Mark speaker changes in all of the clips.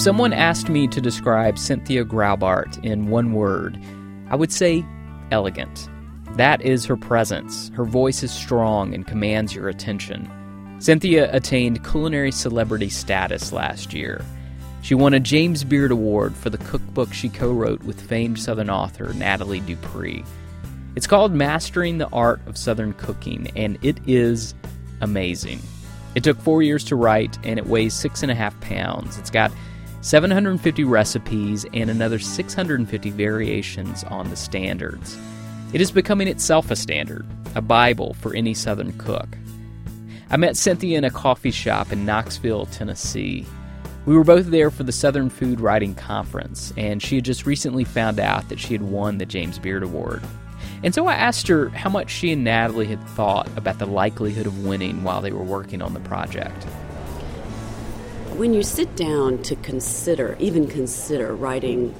Speaker 1: If someone asked me to describe Cynthia Graubart in one word, I would say elegant. That is her presence. Her voice is strong and commands your attention. Cynthia attained culinary celebrity status last year. She won a James Beard Award for the cookbook she co wrote with famed Southern author Nathalie Dupree. It's called Mastering the Art of Southern Cooking, and it is amazing. It took four years to write, and it weighs six and a half pounds. It's got 750 recipes and another 650 variations on the standards. It is becoming itself a standard, a Bible for any Southern cook. I met Cynthia in a coffee shop in Knoxville, Tennessee. We were both there for the Southern Food Writing Conference, and she had just recently found out that she had won the James Beard Award. And so I asked her how much she and Nathalie had thought about the likelihood of winning while they were working on the project.
Speaker 2: When you sit down to consider, even consider writing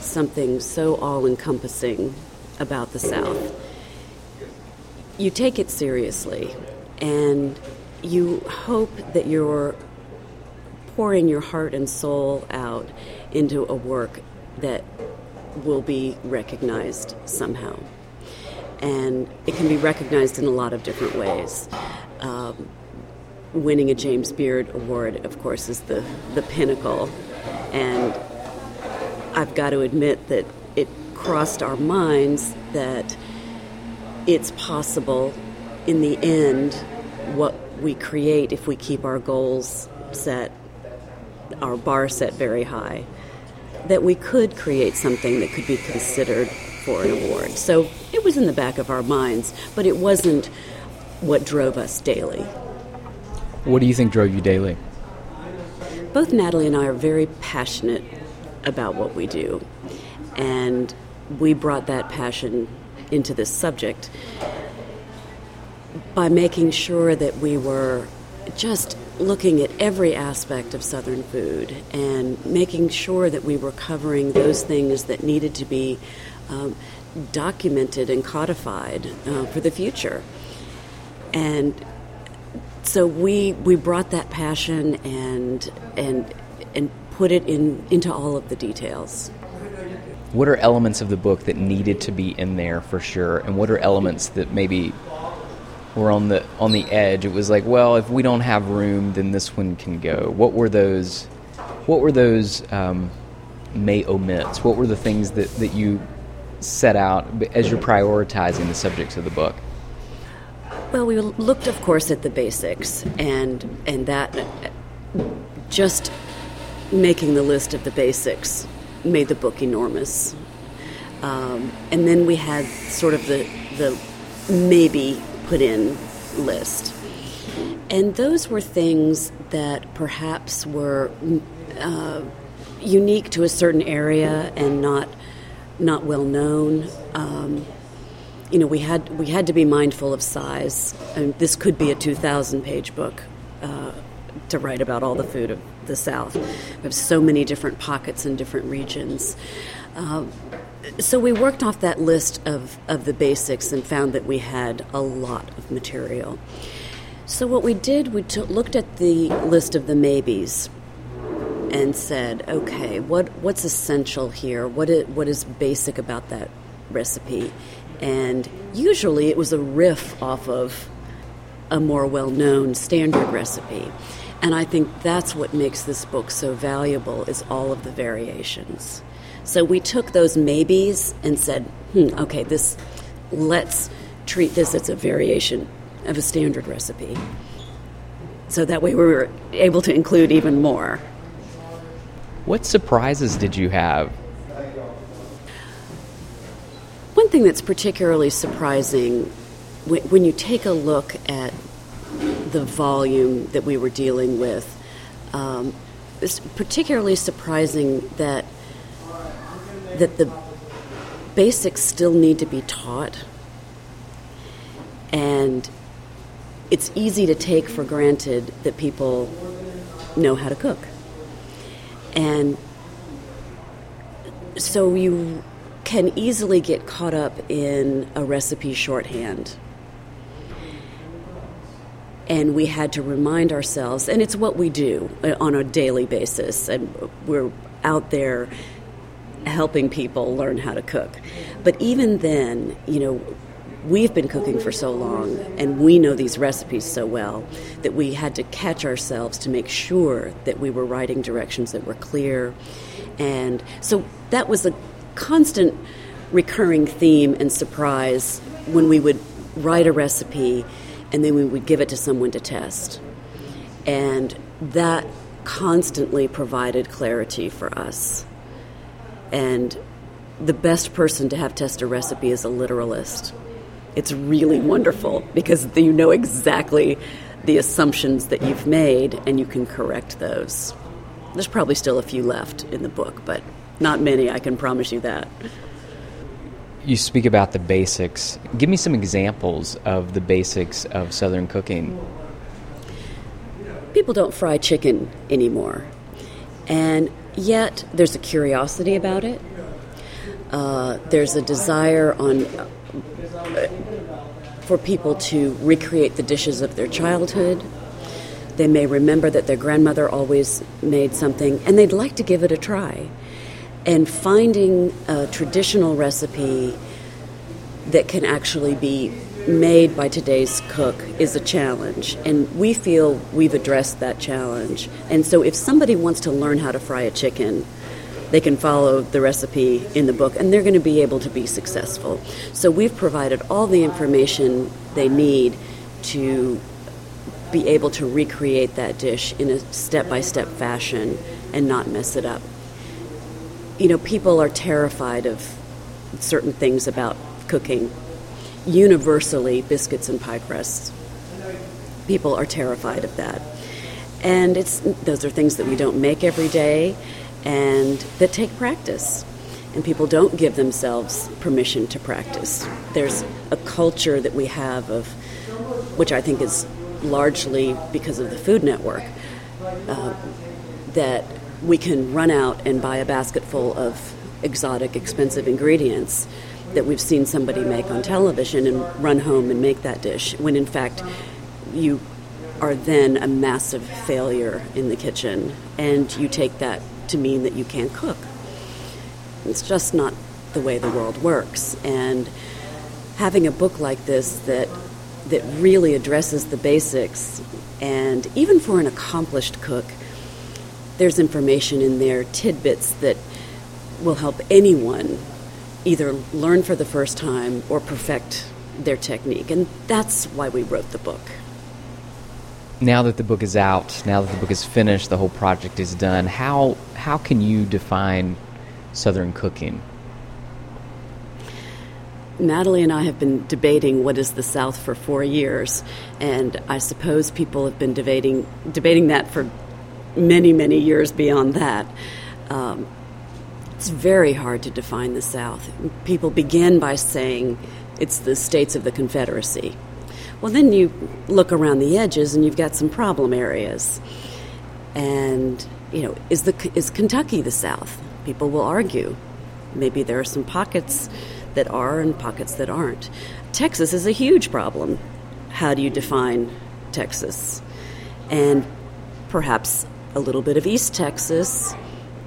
Speaker 2: something so all encompassing about the South, you take it seriously and you hope that you're pouring your heart and soul out into a work that will be recognized somehow. And it can be recognized in a lot of different ways. Um, winning a James Beard Award, of course, is the, the pinnacle. And I've got to admit that it crossed our minds that it's possible in the end what we create if we keep our goals set, our bar set very high, that we could create something that could be considered for an award. So it was in the back of our minds, but it wasn't what drove us daily.
Speaker 1: What do you think drove you daily?
Speaker 2: Both Nathalie and I are very passionate about what we do, and we brought that passion into this subject by making sure that we were just looking at every aspect of Southern food and making sure that we were covering those things that needed to be um, documented and codified uh, for the future. And so we we brought that passion and and and put it in into all of the details.
Speaker 1: What are elements of the book that needed to be in there for sure, and what are elements that maybe were on the on the edge. It was like, well, if we don't have room, then this one can go. What were those? What were those um, may omits? What were the things that, that you set out as you're prioritizing the subjects of the book?
Speaker 2: Well, we looked, of course, at the basics, and and that just making the list of the basics made the book enormous. Um, and then we had sort of the the maybe put in list. And those were things that perhaps were uh, unique to a certain area and not not well known. Um, you know, we had we had to be mindful of size. And this could be a two thousand page book uh, to write about all the food of the South. We have so many different pockets and different regions. Uh, so we worked off that list of, of the basics and found that we had a lot of material. So what we did, we took, looked at the list of the maybes and said, okay, what, what's essential here? What is, what is basic about that recipe? And usually it was a riff off of a more well known standard recipe. And I think that's what makes this book so valuable is all of the variations. So we took those maybes and said, hmm, okay, this let's treat this as a variation of a standard recipe. So that way we were able to include even more.
Speaker 1: What surprises did you have?
Speaker 2: One thing that's particularly surprising when you take a look at the volume that we were dealing with, um, it's particularly surprising that that the basics still need to be taught. And it's easy to take for granted that people know how to cook. And so you can easily get caught up in a recipe shorthand. and we had to remind ourselves, and it's what we do uh, on a daily basis, and we're out there helping people learn how to cook. But even then, you know, we've been cooking for so long and we know these recipes so well that we had to catch ourselves to make sure that we were writing directions that were clear. And so that was a constant recurring theme and surprise when we would write a recipe and then we would give it to someone to test. And that constantly provided clarity for us. And the best person to have test a recipe is a literalist. It's really wonderful because you know exactly the assumptions that you've made and you can correct those. There's probably still a few left in the book, but not many, I can promise you that.
Speaker 1: You speak about the basics. Give me some examples of the basics of Southern cooking.
Speaker 2: People don't fry chicken anymore, and yet there's a curiosity about it. Uh, there's a desire on uh, for people to recreate the dishes of their childhood. They may remember that their grandmother always made something, and they'd like to give it a try. And finding a traditional recipe that can actually be made by today's cook is a challenge. And we feel we've addressed that challenge. And so if somebody wants to learn how to fry a chicken, they can follow the recipe in the book and they're going to be able to be successful. So we've provided all the information they need to be able to recreate that dish in a step by step fashion and not mess it up you know, people are terrified of certain things about cooking. Universally, biscuits and pie crusts. People are terrified of that. And it's those are things that we don't make every day and that take practice. And people don't give themselves permission to practice. There's a culture that we have of, which I think is largely because of the Food Network, uh, that we can run out and buy a basket full of exotic, expensive ingredients that we've seen somebody make on television and run home and make that dish, when in fact you are then a massive failure in the kitchen and you take that to mean that you can't cook. It's just not the way the world works. And having a book like this that that really addresses the basics and even for an accomplished cook there's information in there, tidbits that will help anyone either learn for the first time or perfect their technique. And that's why we wrote the book.
Speaker 1: Now that the book is out, now that the book is finished, the whole project is done, how, how can you define Southern cooking?
Speaker 2: Nathalie and I have been debating what is the South for four years, and I suppose people have been debating debating that for many, many years beyond that. Um, it's very hard to define the South. People begin by saying it's the states of the Confederacy. Well, then you look around the edges and you've got some problem areas. And, you know, is, the, is Kentucky the South? People will argue. Maybe there are some pockets that are and pockets that aren't. Texas is a huge problem. How do you define Texas? And perhaps a little bit of East Texas,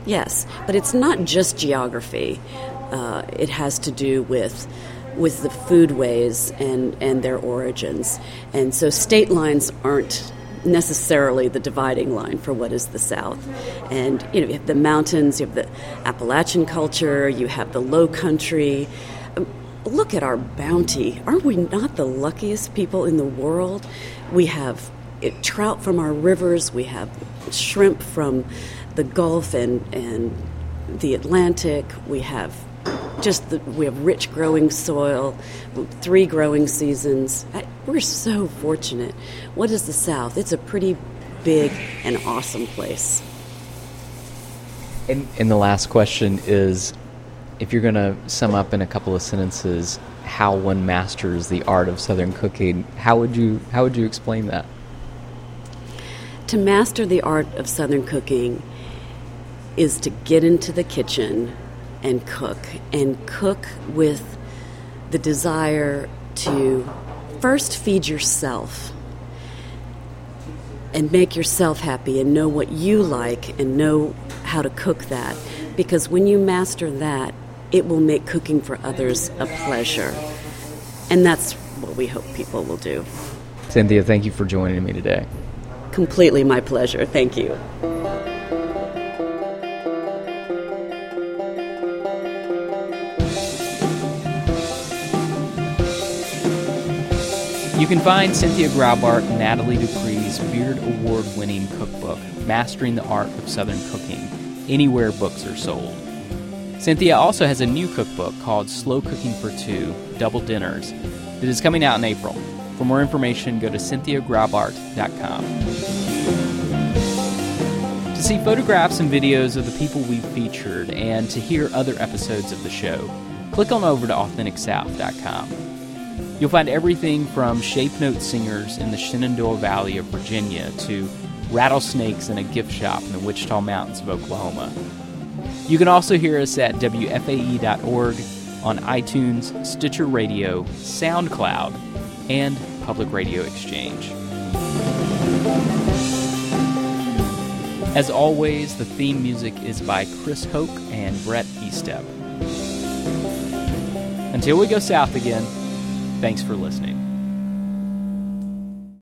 Speaker 2: yes, but it's not just geography. Uh, it has to do with with the foodways and and their origins, and so state lines aren't necessarily the dividing line for what is the South. And you know, you have the mountains, you have the Appalachian culture, you have the Low Country. Um, look at our bounty. Aren't we not the luckiest people in the world? We have it, trout from our rivers, we have shrimp from the Gulf and, and the Atlantic, we have just the, we have rich growing soil, three growing seasons. We're so fortunate. What is the South? It's a pretty big and awesome place.
Speaker 1: And, and the last question is if you're going to sum up in a couple of sentences how one masters the art of southern cooking, how would you how would you explain that?
Speaker 2: To master the art of Southern cooking is to get into the kitchen and cook, and cook with the desire to first feed yourself and make yourself happy and know what you like and know how to cook that. Because when you master that, it will make cooking for others a pleasure. And that's what we hope people will do.
Speaker 1: Cynthia, thank you for joining me today.
Speaker 2: Completely my pleasure. Thank you.
Speaker 1: You can find Cynthia Graubart Nathalie Dupree's Beard Award winning cookbook, Mastering the Art of Southern Cooking, anywhere books are sold. Cynthia also has a new cookbook called Slow Cooking for Two Double Dinners that is coming out in April. For more information, go to cynthiagraubart.com. To see photographs and videos of the people we've featured and to hear other episodes of the show, click on over to AuthenticSouth.com. You'll find everything from shape note singers in the Shenandoah Valley of Virginia to rattlesnakes in a gift shop in the Wichita Mountains of Oklahoma. You can also hear us at WFAE.org, on iTunes, Stitcher Radio, SoundCloud, and Public Radio Exchange. As always, the theme music is by Chris Hoke and Brett Eastep. Until we go south again, Thanks for listening.